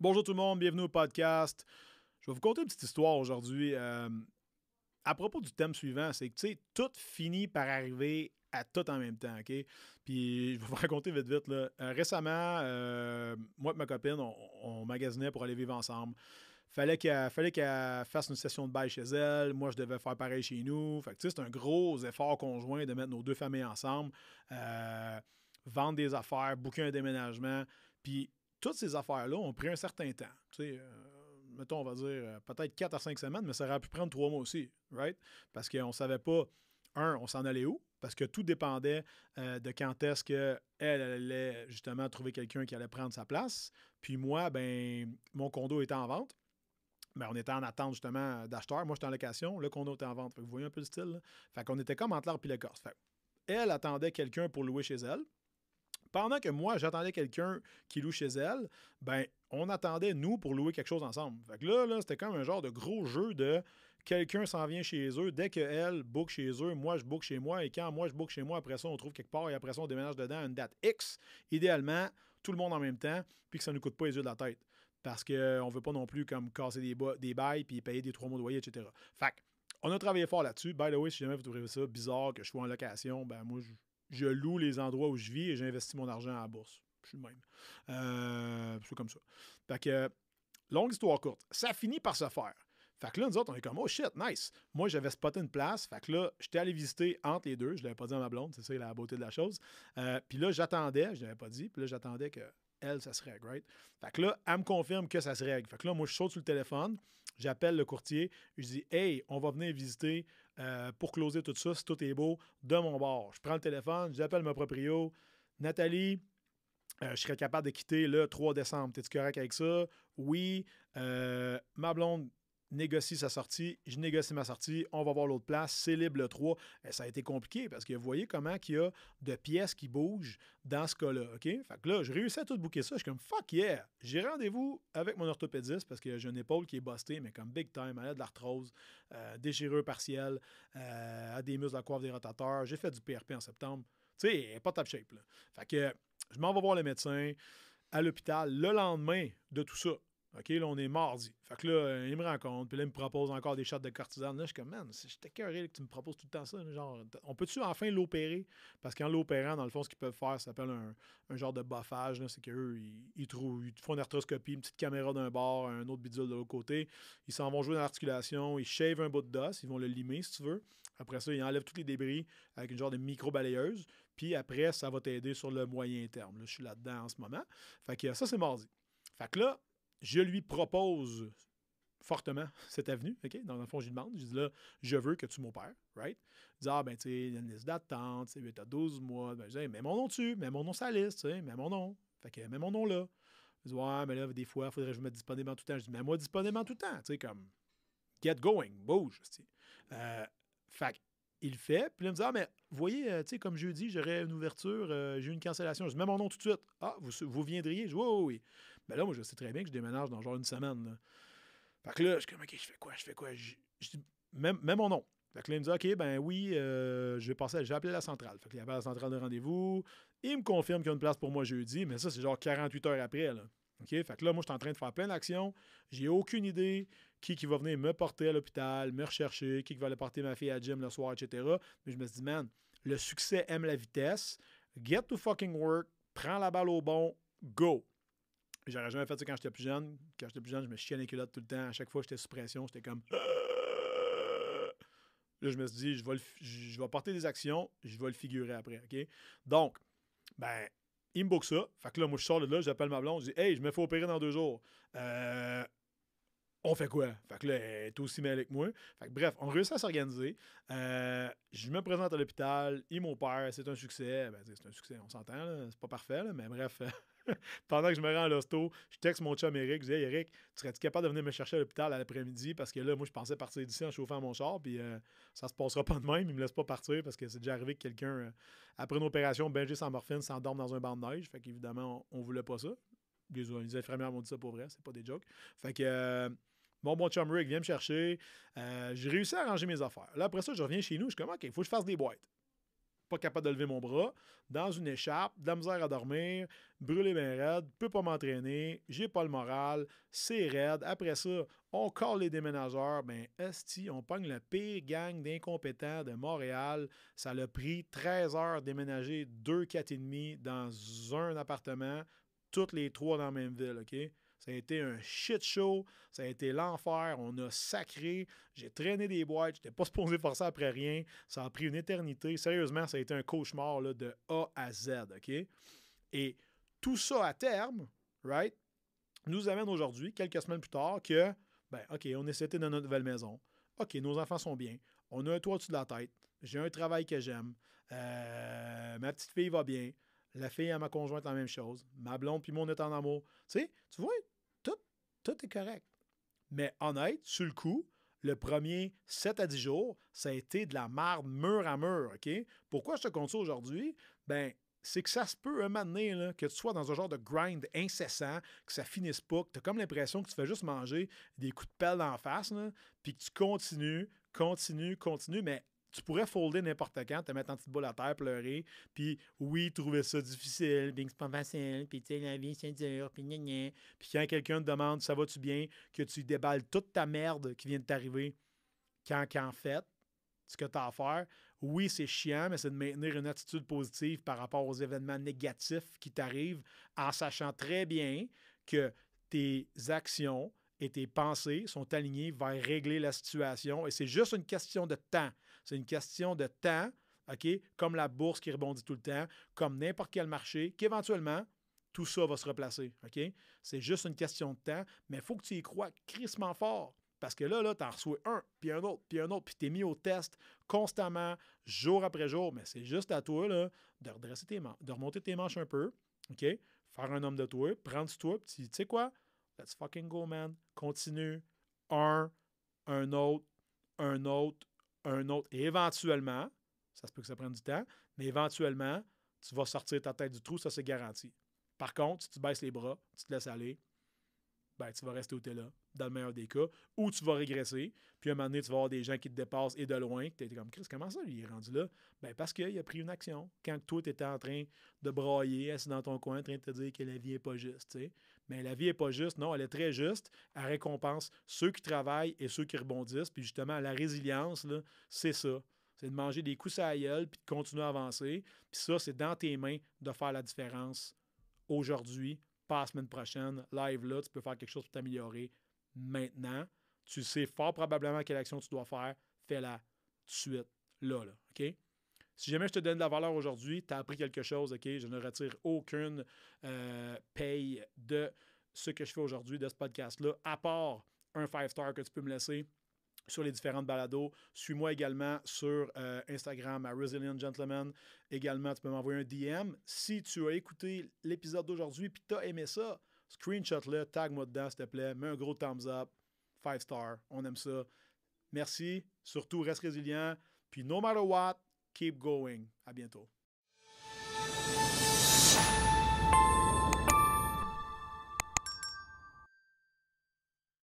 Bonjour tout le monde, bienvenue au podcast. Je vais vous conter une petite histoire aujourd'hui. euh, à propos du thème suivant, c'est que tu sais, tout finit par arriver à tout en même temps, OK? Puis je vais vous raconter vite vite. Là. Euh, récemment, euh, moi et ma copine, on, magasinait pour aller vivre ensemble. Fallait qu'elle fallait qu'elle fasse une session de bail chez elle. Moi, je devais faire pareil chez nous. Fait que, tu sais, c'est un gros effort conjoint de mettre nos deux familles ensemble. Vendre des affaires, booker un déménagement. Puis toutes ces affaires-là ont pris un certain temps. Tu sais, euh, mettons, on va dire euh, peut-être 4 à 5 semaines, mais ça aurait pu prendre 3 mois aussi, right? Parce qu'on ne savait pas, un, on s'en allait où, parce que tout dépendait euh, de quand est-ce qu'elle elle allait justement trouver quelqu'un qui allait prendre sa place. Puis moi, ben, mon condo était en vente. Ben, on était en attente justement d'acheteur. Moi, j'étais en location. Le condo était en vente. Vous voyez un peu le style. Là? Fait qu'on était comme entre l'arbre et l'écorce. Fait elle attendait quelqu'un pour louer chez elle. Pendant que moi, j'attendais quelqu'un qui loue chez elle, ben, on attendait, nous, pour louer quelque chose ensemble. Fait que là, c'était comme un genre de gros jeu de quelqu'un s'en vient chez eux. Dès qu'elle book chez eux, moi, je book chez moi. Et quand moi, je book chez moi, après ça, on trouve quelque part et après ça, on déménage dedans à une date X. Idéalement, tout le monde en même temps, puis que ça ne nous coûte pas les yeux de la tête. Parce qu'on ne veut pas non plus comme casser des bails puis payer des trois mois de loyer, etc. Fait que, on a travaillé fort là-dessus. By the way, si jamais vous trouvez ça bizarre que je sois en location, ben moi, je, je loue les endroits où je vis et j'investis mon argent à la bourse. Je suis le même. Euh, c'est comme ça. Fait que, longue histoire courte, ça finit par se faire. Fait que là, nous autres, on est comme, oh shit, nice. Moi, j'avais spoté une place. Fait que là, j'étais allé visiter entre les deux. Je ne l'avais pas dit à ma blonde, c'est ça la beauté de la chose. Euh, puis là, j'attendais, je ne l'avais pas dit. Puis là, j'attendais que elle, ça se règle, right? Fait que là, elle me confirme que ça se règle. Fait que là, moi, je saute sur le téléphone, j'appelle le courtier, je dis, hey, on va venir visiter euh, pour closer tout ça, si tout est beau, de mon bord. Je prends le téléphone, j'appelle ma proprio. Nathalie, euh, je serais capable de quitter le 3 décembre. T'es-tu correct avec ça? Oui. Euh, ma blonde négocie sa sortie, je négocie ma sortie, on va voir l'autre place, c'est libre le 3. Et ça a été compliqué parce que vous voyez comment il y a de pièces qui bougent dans ce cas-là, OK? Fait que là, je réussis à tout booker ça. Je suis comme, fuck yeah! J'ai rendez-vous avec mon orthopédiste parce que j'ai une épaule qui est bustée, mais comme big time, elle a de l'arthrose, euh, déchirure partielle, euh, a des muscles à coiffe des rotateurs. J'ai fait du PRP en septembre. Tu sais, pas top shape, là. Fait que je m'en vais voir le médecin à l'hôpital le lendemain de tout ça. OK, là, on est mardi. Fait que là, euh, il me rencontre, puis là, il me propose encore des shots de cortisone. Là, je suis comme, man, j'étais curieux que tu me proposes tout le temps ça. Genre, on peut-tu enfin l'opérer? Parce qu'en l'opérant, dans le fond, ce qu'ils peuvent faire, ça s'appelle un, genre de buffage. C'est qu'eux, ils, ils, trouvent, ils font une arthroscopie, une petite caméra d'un bord, un autre bidule de l'autre côté. Ils s'en vont jouer dans l'articulation, ils shavent un bout d'os, ils vont le limer, si tu veux. Après ça, ils enlèvent tous les débris avec une genre de micro-balayeuse. Puis après, ça va t'aider sur le moyen terme. Là, je suis là-dedans en ce moment. Fait que ça, c'est mardi. Fait que là, je lui propose fortement cette avenue. OK? Dans le fond, je lui demande. Je dis là, je veux que tu m'opères. Right? Il dit, ah, ben, tu sais, il y a une liste d'attente, c'est 8 à 12 mois. Ben, je dis, mets mon nom dessus, mets mon nom sur la liste, tu mets mon nom. Fait que, mets mon nom là. Il dit, ouais, mais là, des fois, il faudrait que je me mette disponible en tout temps. Je dis, mets-moi disponible en tout temps. Tu sais, comme, get going, bouge. tu. Euh, fait que, il le fait. Puis là, il me dit, ah, mais voyez, euh, tu sais, comme jeudi, j'aurais une ouverture, euh, j'ai eu une cancellation. Je dis, mets mon nom tout de suite. Ah, vous, vous viendriez? Je dis, oui, oui, oui. Ben là, moi, je sais très bien que je déménage dans genre une semaine. Fait que là, je suis comme, OK, je fais quoi? Je fais quoi? Je, mets, mets mon nom. Fait que là, il me dit, OK, ben oui, euh, je vais passer, j'ai appelé la centrale. Fait qu'il appelle la centrale de rendez-vous. Il me confirme qu'il y a une place pour moi jeudi, mais ça, c'est genre 48 heures après, là. OK? Fait que là, moi, je suis en train de faire plein d'actions. J'ai aucune idée qui, qui va venir me porter à l'hôpital, me rechercher, qui, qui va aller porter ma fille à la gym le soir, etc. Mais je me dis, man, le succès aime la vitesse. Get to fucking work. Prends la balle au bon. Go. J'aurais jamais fait ça quand j'étais plus jeune. Quand j'étais plus jeune, je me chiais les culottes tout le temps. À chaque fois que j'étais sous pression, j'étais comme. Là, je me suis dit, je vais, le je vais porter des actions, je vais le figurer après. Donc, ben, il me book ça. Fait que là, moi, je sors de là, j'appelle ma blonde, je dis, hey, je me fais opérer dans deux jours. Euh, on fait quoi? Fait que là, elle est aussi mêlée que moi. Fait que bref, on réussit à s'organiser. Euh, je me présente à l'hôpital, il m'opère, c'est un succès. Ben, c'est un succès, on s'entend, c'est pas parfait, mais bref. Pendant que je me rends à l'hosto, je texte mon chum Eric, je dis Eric, serais-tu capable de venir me chercher à l'hôpital à l'après-midi? Parce que là, moi, je pensais partir d'ici en chauffant mon char, puis euh, ça se passera pas de même. Il me laisse pas partir parce que c'est déjà arrivé que quelqu'un, euh, après une opération, belgé sans morphine, s'endorme dans un banc de neige. Fait qu'évidemment, on, on voulait pas ça. Les, infirmières m'ont dit ça pour vrai, c'est pas des jokes. Fait que. euh, Mon bon chum Rick vient me chercher. J'ai réussi à arranger mes affaires. Là, après ça, je reviens chez nous. Je suis comme, OK, il faut que je fasse des boîtes. Pas capable de lever mon bras, dans une écharpe, de la misère à dormir, brûlé bien raide, peux pas m'entraîner, j'ai pas le moral, c'est raide. Après ça, on colle les déménageurs, ben esti, on pogne la pire gang d'incompétents de Montréal. Ça l'a pris 13 heures déménager deux, quatre et demi dans un appartement, toutes les trois dans la même ville, OK? Ça a été un shit show. Ça a été l'enfer. On a sacré. J'ai traîné des boîtes. J'étais pas supposé faire ça après rien. Ça a pris une éternité. Sérieusement, ça a été un cauchemar là, de A à Z. OK? Et tout ça à terme, right, nous amène aujourd'hui, quelques semaines plus tard, que, ben, OK, on est seté dans notre nouvelle maison. OK, nos enfants sont bien. On a un toit au-dessus de la tête. J'ai un travail que j'aime. Euh, ma petite fille va bien. La fille à ma conjointe, la même chose. Ma blonde puis moi, on est en amour. Tu sais, tu vois, tout, est correct. Mais honnête, sur le coup, le premier 7 à 10 jours, ça a été de la marde mur à mur, OK? Pourquoi je te compte ça aujourd'hui? Ben, c'est que ça se peut un moment que tu sois dans un genre de grind incessant, que ça finisse pas, que tu as comme l'impression que tu fais juste manger des coups de pelle en face, puis que tu continues, continues, continues, mais tu pourrais folder n'importe quand, te mettre en petite boule à terre, pleurer, puis oui, trouver ça difficile, puis c'est pas facile, puis tu sais, la vie c'est dur, puis gna gna. Puis quand quelqu'un te demande ça va-tu bien, que tu déballes toute ta merde qui vient de t'arriver, quand, qu'en fait, ce que tu as à faire, oui, c'est chiant, mais c'est de maintenir une attitude positive par rapport aux événements négatifs qui t'arrivent en sachant très bien que tes actions et tes pensées sont alignées vers régler la situation et c'est juste une question de temps. C'est une question de temps, OK? Comme la bourse qui rebondit tout le temps, comme n'importe quel marché, qu'éventuellement, tout ça va se replacer, OK? C'est juste une question de temps, mais il faut que tu y crois crissement fort. Parce que là, là tu en reçois un, puis un autre, puis un autre, puis tu es mis au test constamment, jour après jour. Mais c'est juste à toi là, de redresser tes manches, de remonter tes manches un peu, OK? Faire un homme de toi, prendre toi, puis tu sais quoi? Let's fucking go, man. Continue. Un, un autre, un autre, un autre. Et éventuellement, ça se peut que ça prenne du temps, mais éventuellement, tu vas sortir ta tête du trou, ça c'est garanti. Par contre, si tu baisses les bras, tu te laisses aller, ben, tu vas rester où tu es là, dans le meilleur des cas, ou tu vas régresser, puis à un moment donné, tu vas avoir des gens qui te dépassent et de loin, tu es comme Chris, comment ça, il est rendu là? Ben, parce qu'il a pris une action. Quand toi, tu étais en train de brailler, assis dans ton coin, en train de te dire que la vie n'est pas juste, tu sais. Mais la vie n'est pas juste, non, elle est très juste. Elle récompense ceux qui travaillent et ceux qui rebondissent, puis justement, la résilience, c'est ça. C'est de manger des coups à la puis de continuer à avancer. Puis ça, c'est dans tes mains de faire la différence aujourd'hui pas la semaine prochaine, live là, tu peux faire quelque chose pour t'améliorer maintenant. Tu sais fort probablement quelle action tu dois faire, fais-la de suite, là, là, OK? Si jamais je te donne de la valeur aujourd'hui, tu as appris quelque chose, OK? Je ne retire aucune euh, paye de ce que je fais aujourd'hui, de ce podcast-là, à part un 5-star que tu peux me laisser sur les différentes balados. Suis-moi également sur euh, Instagram à Resilient Gentleman. Également, tu peux m'envoyer un DM. Si tu as écouté l'épisode d'aujourd'hui et tu as aimé ça, screenshot-le, tag-moi dedans, s'il te plaît. Mets un gros thumbs up. Five star. On aime ça. Merci. Surtout, reste résilient. Puis, no matter what, keep going. À bientôt.